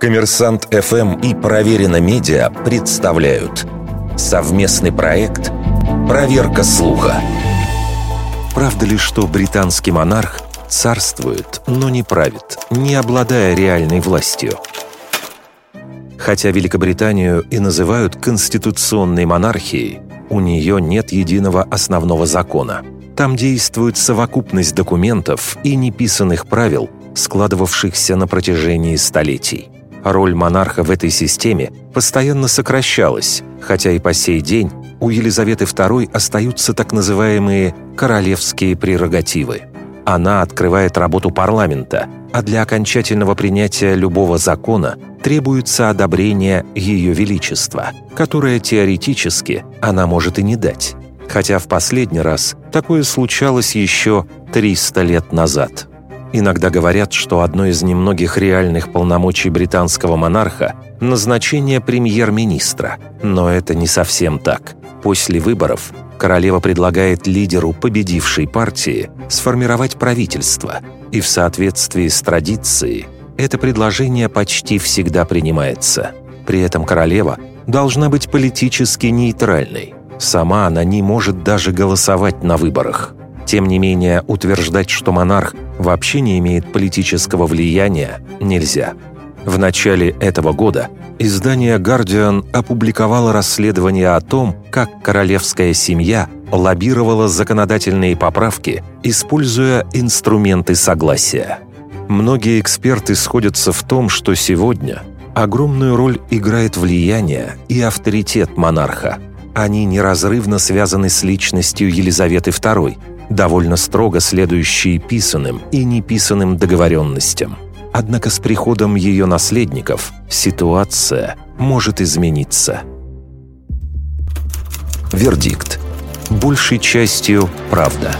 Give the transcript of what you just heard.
Коммерсант ФМ и Проверено Медиа представляют совместный проект «Проверка слуха». Правда ли, что британский монарх царствует, но не правит, не обладая реальной властью? Хотя Великобританию и называют конституционной монархией, у нее нет единого основного закона. Там действует совокупность документов и неписанных правил, складывавшихся на протяжении столетий. Роль монарха в этой системе постоянно сокращалась, хотя и по сей день у Елизаветы II остаются так называемые «королевские прерогативы». Она открывает работу парламента, а для окончательного принятия любого закона требуется одобрение Ее Величества, которое теоретически она может и не дать. Хотя в последний раз такое случалось еще 300 лет назад. Иногда говорят, что одно из немногих реальных полномочий британского монарха – назначение премьер-министра. Но это не совсем так. После выборов королева предлагает лидеру победившей партии сформировать правительство, и в соответствии с традицией это предложение почти всегда принимается. При этом королева должна быть политически нейтральной. Сама она не может даже голосовать на выборах. Тем не менее, утверждать, что монарх вообще не имеет политического влияния, нельзя. В начале этого года издание «Гардиан» опубликовало расследование о том, как королевская семья лоббировала законодательные поправки, используя инструменты согласия. Многие эксперты сходятся в том, что сегодня огромную роль играет влияние и авторитет монарха. Они неразрывно связаны с личностью Елизаветы II, довольно строго следующей писанным и неписанным договоренностям. Однако с приходом ее наследников ситуация может измениться. Вердикт. Большей частью правда.